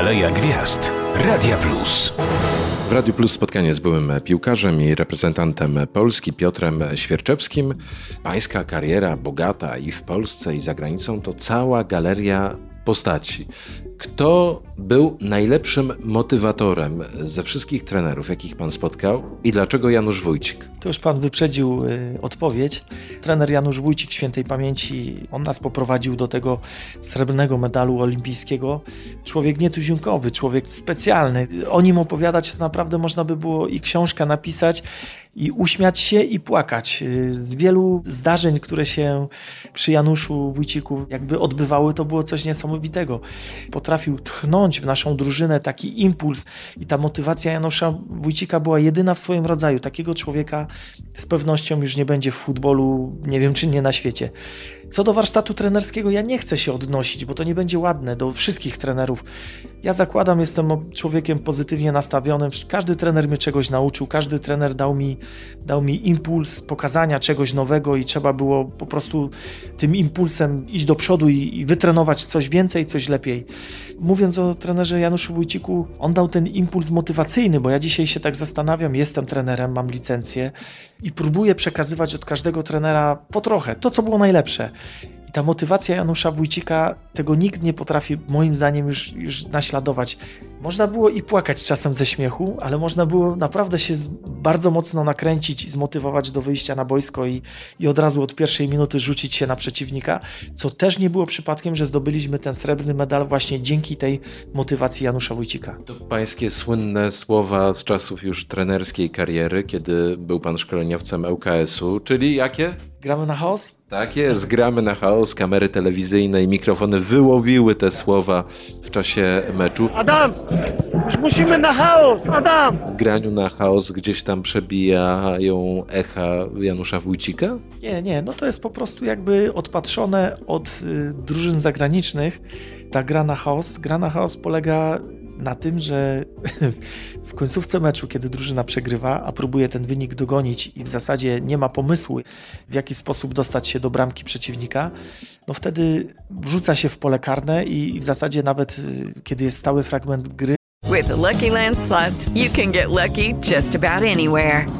Aleja Gwiazd. Radia Plus. W Radiu Plus spotkanie z byłym piłkarzem i reprezentantem Polski Piotrem Świerczewskim. Pańska kariera bogata i w Polsce i za granicą to cała galeria postaci. Kto był najlepszym motywatorem ze wszystkich trenerów, jakich pan spotkał i dlaczego Janusz Wójcik? To już pan wyprzedził y, odpowiedź. Trener Janusz Wójcik świętej pamięci, on nas poprowadził do tego srebrnego medalu olimpijskiego. Człowiek nietuzinkowy, człowiek specjalny. O nim opowiadać to naprawdę można by było i książkę napisać, i uśmiać się i płakać. Y, z wielu zdarzeń, które się przy Januszu Wójciku jakby odbywały, to było coś niesamowitego. Potrafił tchnąć w naszą drużynę taki impuls i ta motywacja Janusza Wójcika była jedyna w swoim rodzaju. Takiego człowieka z pewnością już nie będzie w futbolu, nie wiem czy nie na świecie. Co do warsztatu trenerskiego, ja nie chcę się odnosić, bo to nie będzie ładne do wszystkich trenerów. Ja zakładam, jestem człowiekiem pozytywnie nastawionym. Każdy trener mnie czegoś nauczył, każdy trener dał mi, dał mi impuls pokazania czegoś nowego i trzeba było po prostu tym impulsem iść do przodu i, i wytrenować coś więcej, coś lepiej. Mówiąc o trenerze Januszu Wójciku, on dał ten impuls motywacyjny, bo ja dzisiaj się tak zastanawiam, jestem trenerem, mam licencję i próbuję przekazywać od każdego trenera po trochę to, co było najlepsze. I ta motywacja Janusza Wójcika, tego nikt nie potrafi moim zdaniem już, już naśladować. Można było i płakać czasem ze śmiechu, ale można było naprawdę się bardzo mocno nakręcić i zmotywować do wyjścia na boisko i, i od razu od pierwszej minuty rzucić się na przeciwnika, co też nie było przypadkiem, że zdobyliśmy ten srebrny medal właśnie dzięki tej motywacji Janusza Wójcika. To pańskie słynne słowa z czasów już trenerskiej kariery, kiedy był pan szkoleniowcem ŁKS-u, czyli jakie? Gramy na chaos? Tak jest, gramy na chaos. Kamery telewizyjne i mikrofony wyłowiły te słowa w czasie meczu. Adam! Już musimy na chaos! Adam! W graniu na chaos gdzieś tam przebijają echa Janusza Wójcika? Nie, nie, no to jest po prostu jakby odpatrzone od y, drużyn zagranicznych. Ta gra na chaos, gra na chaos polega na tym, że w końcówce meczu, kiedy drużyna przegrywa, a próbuje ten wynik dogonić i w zasadzie nie ma pomysłu, w jaki sposób dostać się do bramki przeciwnika, no wtedy wrzuca się w pole karne i w zasadzie nawet y, kiedy jest stały fragment gry. With Lucky Land slots, you can get lucky just about anywhere.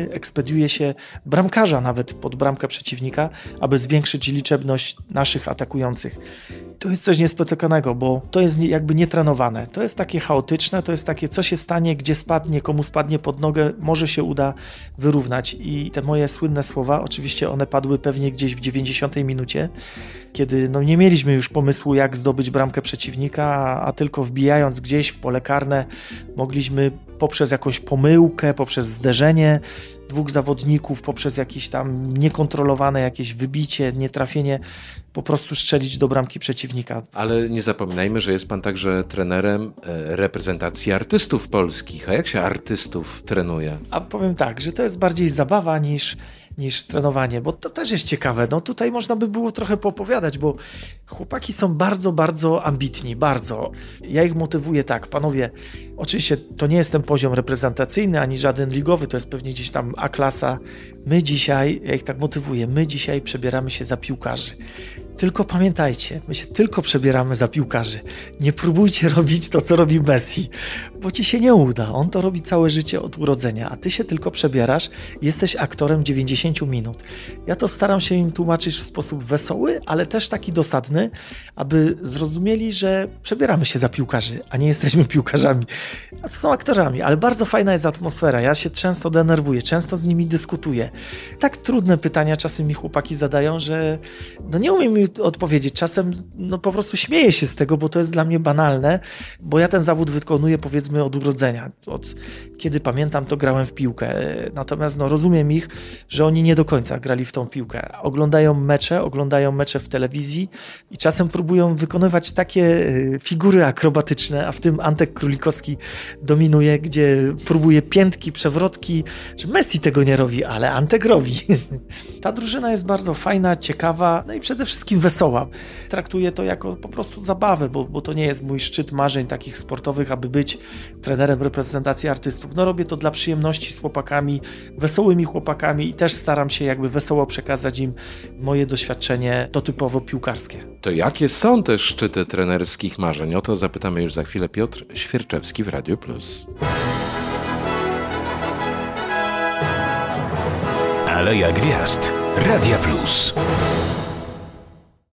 Ekspediuje się bramkarza nawet pod bramkę przeciwnika, aby zwiększyć liczebność naszych atakujących. To jest coś niespotykanego, bo to jest jakby nietrenowane. To jest takie chaotyczne, to jest takie, co się stanie, gdzie spadnie, komu spadnie pod nogę, może się uda wyrównać. I te moje słynne słowa, oczywiście one padły pewnie gdzieś w 90 minucie, kiedy no, nie mieliśmy już pomysłu, jak zdobyć bramkę przeciwnika, a, tylko wbijając gdzieś w pole karne, mogliśmy poprzez jakąś pomyłkę, poprzez zderzenie dwóch zawodników, poprzez jakieś tam niekontrolowane jakieś wybicie, nietrafienie, po prostu strzelić do bramki przeciwnika. Ale nie zapominajmy, że jest pan także trenerem e, reprezentacji artystów polskich. A jak się artystów trenuje? A powiem tak, że to jest bardziej zabawa niż niż trenowanie, bo to też jest ciekawe. No tutaj można by było trochę poopowiadać, bo chłopaki są bardzo, bardzo ambitni, bardzo. Ja ich motywuję tak, panowie, oczywiście to nie jest ten poziom reprezentacyjny, ani żaden ligowy, to jest pewnie gdzieś tam A-klasa. My dzisiaj, ja ich tak motywuję, my dzisiaj przebieramy się za piłkarzy. Tylko pamiętajcie, my się tylko przebieramy za piłkarzy. Nie próbujcie robić to, co robi Messi, bo ci się nie uda. On to robi całe życie od urodzenia, a ty się tylko przebierasz jesteś aktorem 90 minut. Ja to staram się im tłumaczyć w sposób wesoły, ale też taki dosadny, aby zrozumieli, że przebieramy się za piłkarzy, a nie jesteśmy piłkarzami. A są aktorami, ale bardzo fajna jest atmosfera. Ja się często denerwuję, często z nimi dyskutuję. Tak trudne pytania czasem mi chłopaki zadają, że no nie umiem odpowiedzieć. Czasem no po prostu śmieję się z tego, bo to jest dla mnie banalne, bo ja ten zawód wykonuję powiedzmy od urodzenia. Od kiedy pamiętam, to grałem w piłkę. Natomiast no rozumiem ich, że oni nie do końca grali w tą piłkę. Oglądają mecze, oglądają mecze w telewizji i czasem próbują wykonywać takie y, figury akrobatyczne, a w tym Antek Królikowski dominuje, gdzie próbuje piętki, przewrotki, Messi tego nie robi, ale Antek robi. Ta drużyna jest bardzo fajna, ciekawa, no i przede wszystkim wesoła. Traktuję to jako po prostu zabawę, bo, bo to nie jest mój szczyt marzeń takich sportowych, aby być trenerem reprezentacji artystów. No robię to dla przyjemności z chłopakami, wesołymi chłopakami i też staram się jakby wesoło przekazać im moje doświadczenie to typowo piłkarskie. To jakie są te szczyty trenerskich marzeń? O to zapytamy już za chwilę Piotr Świerczewski w Radio Plus. Aleja Gwiazd. Radia Plus.